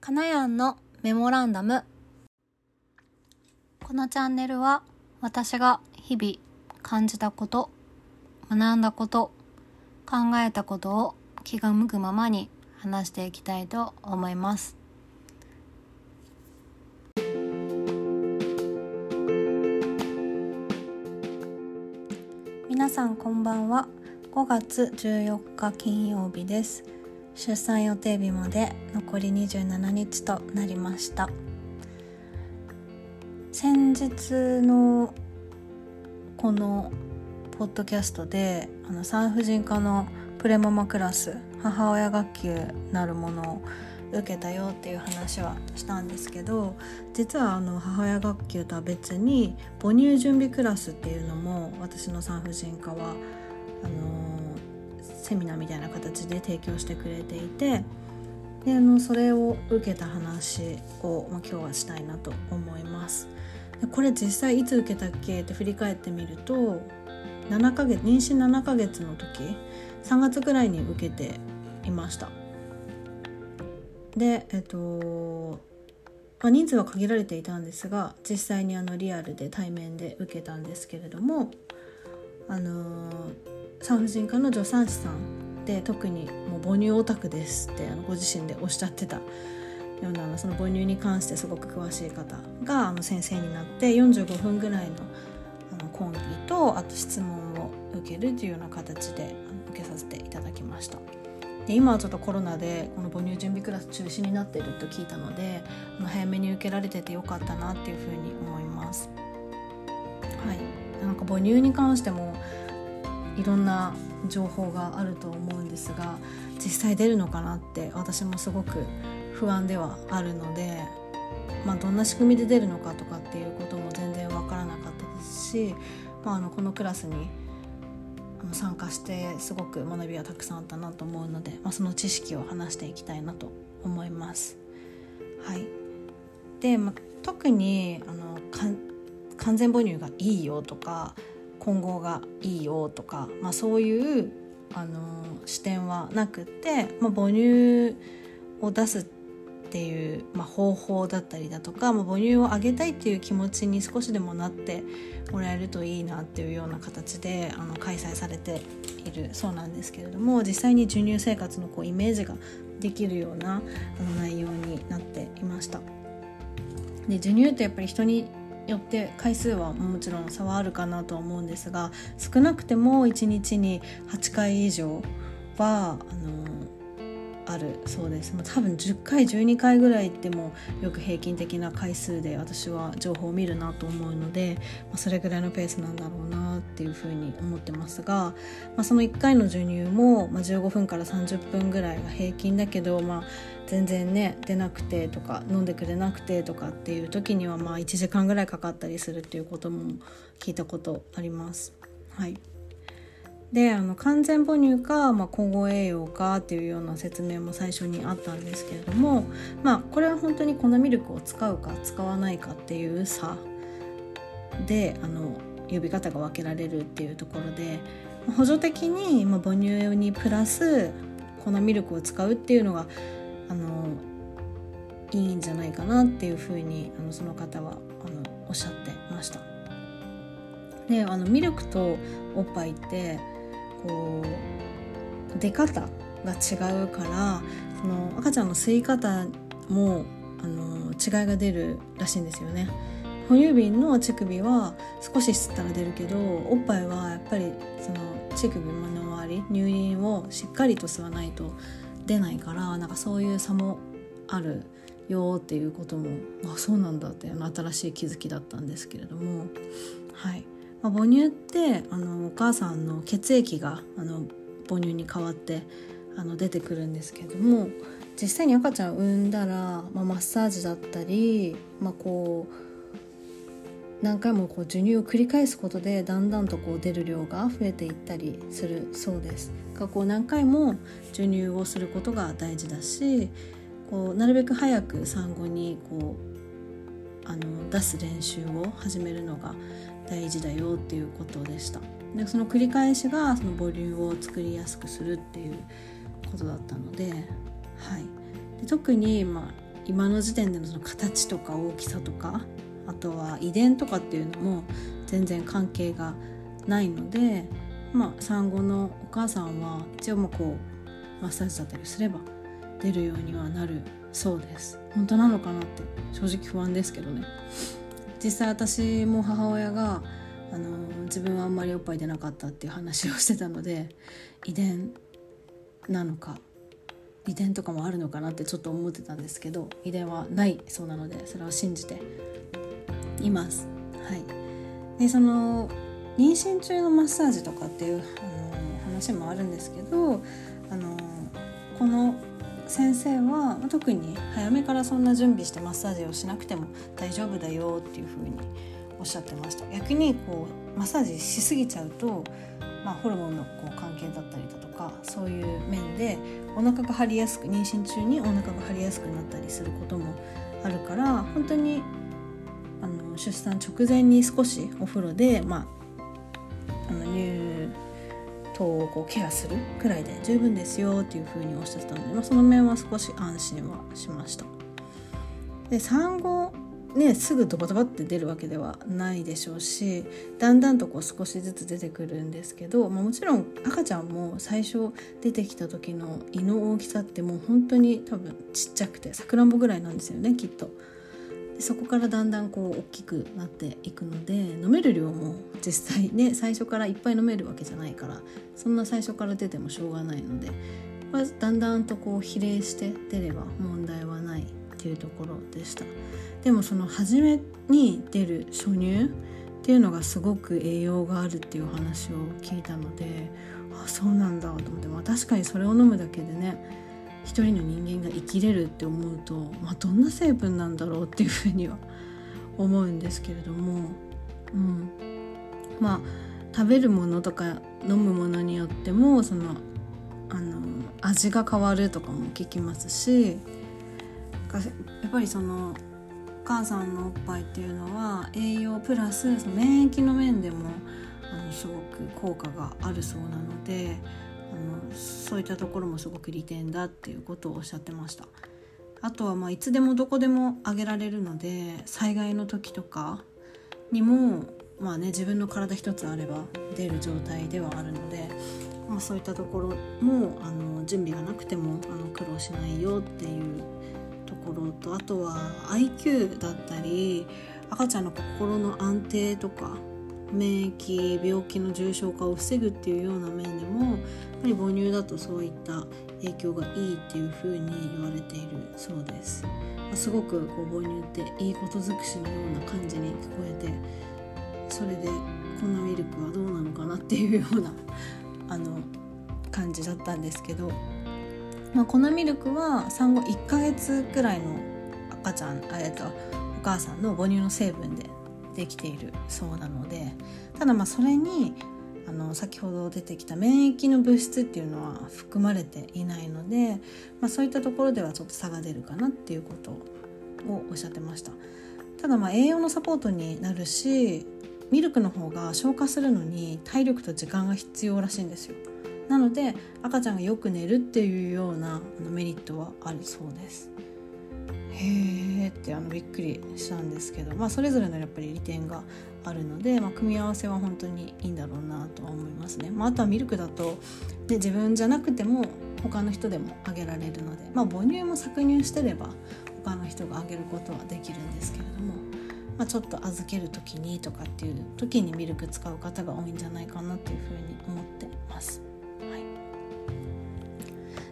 かなやんのメモランダム。このチャンネルは私が日々感じたこと学んだこと考えたことを気が向くままに話していきたいと思います。皆さんこんばんは。5月14日金曜日です。出産予定日まで残り27日となりました。先日のこのポッドキャストであの産婦人科のプレママクラス母親学級なるものを受けたよっていう話はしたんですけど実はあの母親学級とは別に母乳準備クラスっていうのも私の産婦人科はあのセミナーみたいな形で提供してくれていてであのそれを受けた話を、まあ、今日はしたいなと思います。でこれ実際いつ受けたっけって振り返ってみると7ヶ月妊娠7ヶ月の時3月ぐらいに受けていました。でえっとまあ、人数は限られていたんですが実際にあのリアルで対面で受けたんですけれどもあのー産婦人科の助産師さんで特にもう母乳オタクですってあのご自身でおっしゃってたようなその母乳に関してすごく詳しい方があの先生になって45分ぐらいのあの講義とあと質問を受けるというような形で受けさせていただきました。で今はちょっとコロナでこの母乳準備クラス中止になっていると聞いたので早めに受けられててよかったなっていうふうに思います。はい、なんか母乳に関してもいろんな情報があると思うんですが実際出るのかなって私もすごく不安ではあるので、まあ、どんな仕組みで出るのかとかっていうことも全然わからなかったですし、まあ、あのこのクラスに参加してすごく学びはたくさんあったなと思うので、まあ、その知識を話していきたいなと思います。はいでまあ、特にあの完全母乳がいいよとか混合がいいよとか、まあ、そういうあの視点はなくて、まあ、母乳を出すっていう、まあ、方法だったりだとか、まあ、母乳をあげたいっていう気持ちに少しでもなってもらえるといいなっていうような形であの開催されているそうなんですけれども実際に授乳生活のこうイメージができるようなあの内容になっていました。で授乳ってやっぱり人によって回数はもちろん差はあるかなとは思うんですが少なくても1日に8回以上はあのあるそうです、多分10回12回ぐらいってもよく平均的な回数で私は情報を見るなと思うので、まあ、それぐらいのペースなんだろうなっていうふうに思ってますが、まあ、その1回の授乳も、まあ、15分から30分ぐらいが平均だけど、まあ、全然ね出なくてとか飲んでくれなくてとかっていう時にはまあ1時間ぐらいかかったりするっていうことも聞いたことあります。はいであの完全母乳か、まあ、混合栄養かっていうような説明も最初にあったんですけれども、まあ、これは本当に粉ミルクを使うか使わないかっていう差であの呼び方が分けられるっていうところで補助的に、まあ、母乳にプラス粉ミルクを使うっていうのがあのいいんじゃないかなっていうふうにあのその方はあのおっしゃってました。であのミルクとおっぱいってこう出方が違うからその赤ちゃんの吸い方もあの違いが出るらしいんですよね。哺乳瓶の乳首は少し吸ったら出るけどおっぱいはやっぱりその乳首の周り乳輪をしっかりと吸わないと出ないからなんかそういう差もあるよっていうこともあそうなんだって新しい気づきだったんですけれども。はい。まあ、母乳ってあのお母さんの血液があの母乳に変わってあの出てくるんですけれども実際に赤ちゃんを産んだら、まあ、マッサージだったり、まあ、こう何回もこう授乳を繰り返すことでだんだんとこう出る量が増えていったりするそうです。こう何回も授乳をすることが大事だしこうなるべく早く産後にこうあの出す練習を始めるのが大事だよっていうことでしたでその繰り返しがそのボリュームを作りやすくするっていうことだったので,、はい、で特に、まあ、今の時点でのその形とか大きさとかあとは遺伝とかっていうのも全然関係がないのでまあ産後のお母さんは一応もこうマッサージだったりすれば出るようにはなるそうです。本当なのかなって正直不安ですけどね。実際私も母親があの自分はあんまりおっぱい出なかったっていう話をしてたので遺伝なのか遺伝とかもあるのかなってちょっと思ってたんですけど遺伝はないそうなのでそれを信じています。はい、でその妊娠中のマッサージとかっていうあの話もあるんですけどあのこの先生は特に早めからそんな準備してマッサージをしなくても大丈夫だよっていうふうにおっしゃってました逆にこうマッサージしすぎちゃうと、まあ、ホルモンのこう関係だったりだとかそういう面でお腹が張りやすく妊娠中にお腹が張りやすくなったりすることもあるから本当に出産直前に少しお風呂で、まあ、あの乳頭をこうケアするくらいで十分ですよっていうふうにおっしゃってたので、まあ、その面は少し安心はしました。で産後ね、すぐドバドバって出るわけではないでしょうしだんだんとこう少しずつ出てくるんですけど、まあ、もちろん赤ちゃんも最初出てきた時の胃の大きさってもう本当に多分ちっちゃくてさくらんぼぐらいなんですよねきっと。でそこからだんだんこう大きくなっていくので飲める量も実際ね最初からいっぱい飲めるわけじゃないからそんな最初から出てもしょうがないので、まあ、だんだんとこう比例して出れば問題はないっていうところでした。でもその初めに出る初乳っていうのがすごく栄養があるっていう話を聞いたのであそうなんだと思って、まあ、確かにそれを飲むだけでね一人の人間が生きれるって思うと、まあ、どんな成分なんだろうっていうふうには思うんですけれども、うん、まあ食べるものとか飲むものによってもそのあの味が変わるとかも聞きますしやっぱりそのお母さんのおっぱいっていうのは栄養プラスその免疫の面でもあのすごく効果があるそうなのであのそういったところもすごく利点だっていうことをおっしゃってました。あとはまあいつでもどこでもあげられるので災害の時とかにもまあね自分の体一つあれば出る状態ではあるので、まあ、そういったところもあの準備がなくてもあの苦労しないよっていうところとあとは IQ だったり赤ちゃんの心の安定とか免疫病気の重症化を防ぐっていうような面でもやっぱり母乳だとそういった影響がいいっていうふうに言われているそうです。すごくこう母乳っていいこと尽くしのような感じに聞こえてそれでこのミルクはどうなのかなっていうような あの感じだったんですけどまあ、粉ミルクは産後1ヶ月くらいの赤ちゃんえっとお母さんの母乳の成分でできているそうなのでただまあそれにあの先ほど出てきた免疫の物質っていうのは含まれていないので、まあ、そういったところではちょっと差が出るかなっていうことをおっしゃってました。ただまあ栄養のサポートになるしミルクの方が消化するのに体力と時間が必要らしいんですよ。なので赤ちゃんがよく寝るっていうようなメリットはあるそうです。へえってあのびっくりしたんですけど、まあ、それぞれのやっぱり利点があるので、まあ、組み合わせは本当にいいんだろうなとは思いますね、まあ、あとはミルクだとで自分じゃなくても他の人でもあげられるので、まあ、母乳も搾乳してれば他の人があげることはできるんですけれども、まあ、ちょっと預ける時にとかっていう時にミルク使う方が多いんじゃないかなっていうふうに思ってます。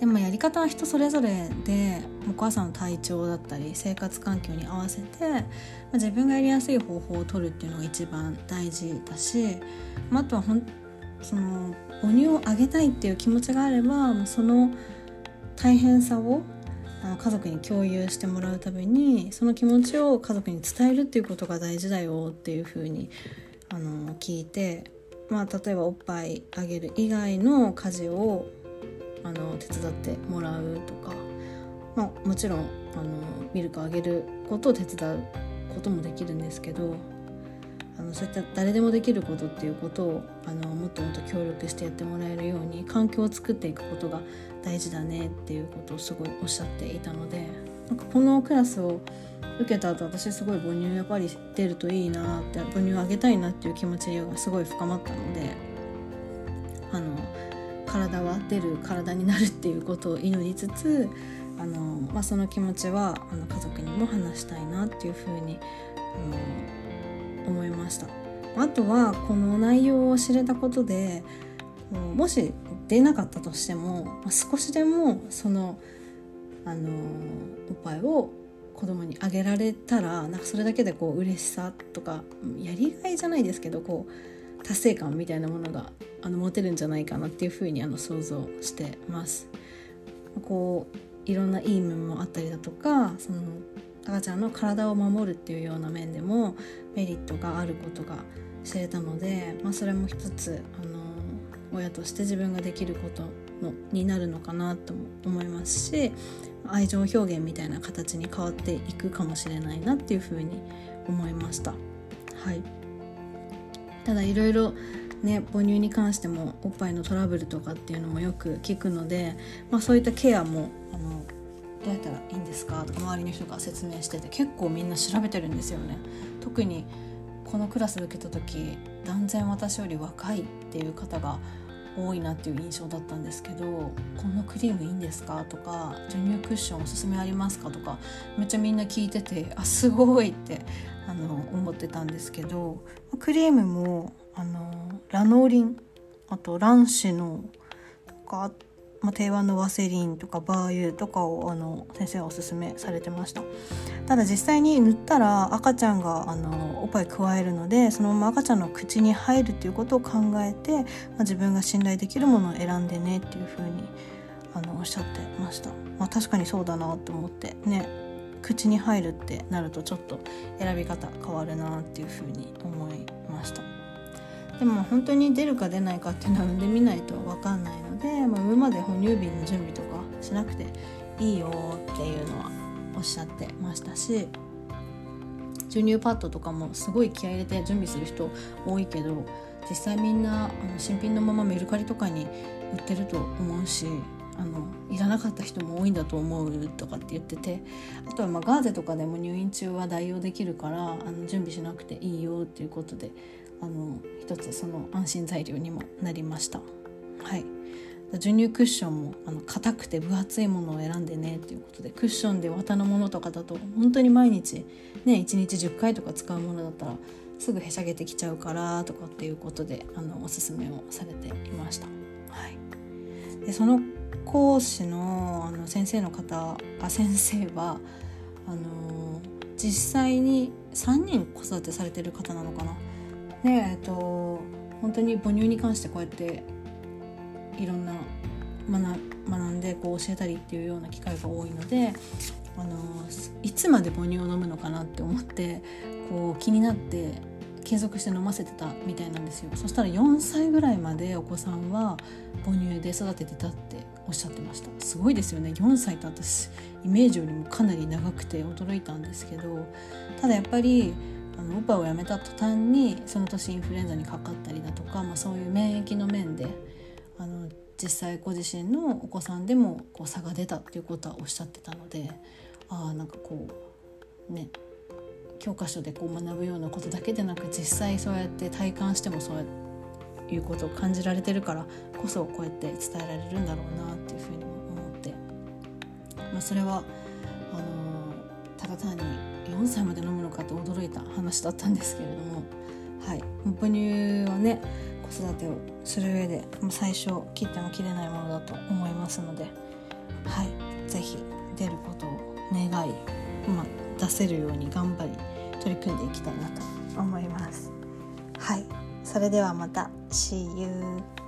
でもやり方は人それぞれでお母さんの体調だったり生活環境に合わせて自分がやりやすい方法を取るっていうのが一番大事だしあとはほんその母乳をあげたいっていう気持ちがあればその大変さを家族に共有してもらうためにその気持ちを家族に伝えるっていうことが大事だよっていうふうにあの聞いて、まあ、例えばおっぱいあげる以外の家事をあの手伝ってもらうとか、まあ、もちろんあのミルクあげることを手伝うこともできるんですけどあのそういった誰でもできることっていうことをあのもっともっと協力してやってもらえるように環境を作っていくことが大事だねっていうことをすごいおっしゃっていたのでなんかこのクラスを受けた後私すごい母乳やっぱり出るといいなって母乳あげたいなっていう気持ちがすごい深まったのであの体は出る体になるっていうことを祈りつつあの、まあ、その気持ちはあの家族にも話したいなっていうふうにあの思いました。あとはこの内容を知れたことでもし出なかったとしても少しでもそのあのおっぱいを子供にあげられたらなんかそれだけでこう嬉しさとかやりがいじゃないですけどこう達成感みたいなものがあの持てるんじゃないかなっていうふうにあの想像してます。こういろんないい面もあったりだとかその赤ちゃんの体を守るっていうような面でもメリットがあることが知れたので、まあ、それも一つあの親として自分ができることのになるのかなと思いますし愛情表現みたいな形に変わっていくかもしれないなっていうふうに思いました。はい、ただいろいろね、母乳に関してもおっぱいのトラブルとかっていうのもよく聞くので、まあ、そういったケアもあのどうやったらいいんですかとか周りの人が説明してて結構みんな調べてるんですよね。特にこのクラス受けた時断然私より若いっていう方が多いなっていう印象だったんですけど「このクリームいいんですか?」とか「授乳クッションおすすめありますか?」とかめっちゃみんな聞いててあすごいってあの思ってたんですけどクリームもあのラノーリンあと卵子のとかまあ、定番のワセリンとかバー油とかをあの先生はおすすめされてました。ただ実際に塗ったら赤ちゃんがあのおっぱい加えるのでそのまま赤ちゃんの口に入るっていうことを考えて、まあ、自分が信頼できるものを選んでねっていうふうにあのおっしゃってました、まあ、確かにそうだなと思ってね。口に入るってなるとちょっと選び方変わるなっていうふうに思いました。でも本当に出るか出ないかっていうのは産んでみないと分かんないので、まあ、産むまで哺乳瓶の準備とかしなくていいよっていうのはおっしゃってましたし授乳パッドとかもすごい気合入れて準備する人多いけど実際みんなあの新品のままメルカリとかに売ってると思うしあのいらなかった人も多いんだと思うとかって言っててあとはまガーゼとかでも入院中は代用できるからあの準備しなくていいよっていうことであの一つその安心材料にもなりました。はい授乳クッションもあの硬くて分厚いものを選んでねっていうことでクッションで綿のものとかだと本当に毎日ね1日10回とか使うものだったらすぐへしゃげてきちゃうからとかっていうことであのおすすめをされていました。はい、でその講師のあの先生の方あ先生はあの実際に3人子育てされてる方なのかな。でえっと本当に母乳に関してこうやっていろんな学んでこう教えたりっていうような機会が多いのであのいつまで母乳を飲むのかなって思ってこう気になって継続して飲ませてたみたいなんですよ。そしたら4歳ぐらいまでお子さんは母乳で育ててたっておっしゃってました。すごいですよね。4歳って私イメージよりもかなり長くて驚いたんですけどただやっぱりあのおっぱいをやめた途端にその年インフルエンザにかかったりだとか、まあ、そういう免疫の面であの実際ご自身のお子さんでもこう差が出たっていうことはおっしゃってたのでああなんかこうね教科書でこう学ぶようなことだけでなく実際そうやって体感してもそういうことを感じられてるからこそこうやって伝えられるんだろうないうふうにも思って、まあ、それはあのただ単に4歳まで飲むのかと驚いた話だったんですけれども、はい、母乳はね子育てをする上で最初切っても切れないものだと思いますので、はい、是非出ることを願い、まあ、出せるように頑張り取り組んでいきたいなと思います。はい、それではまた。See you!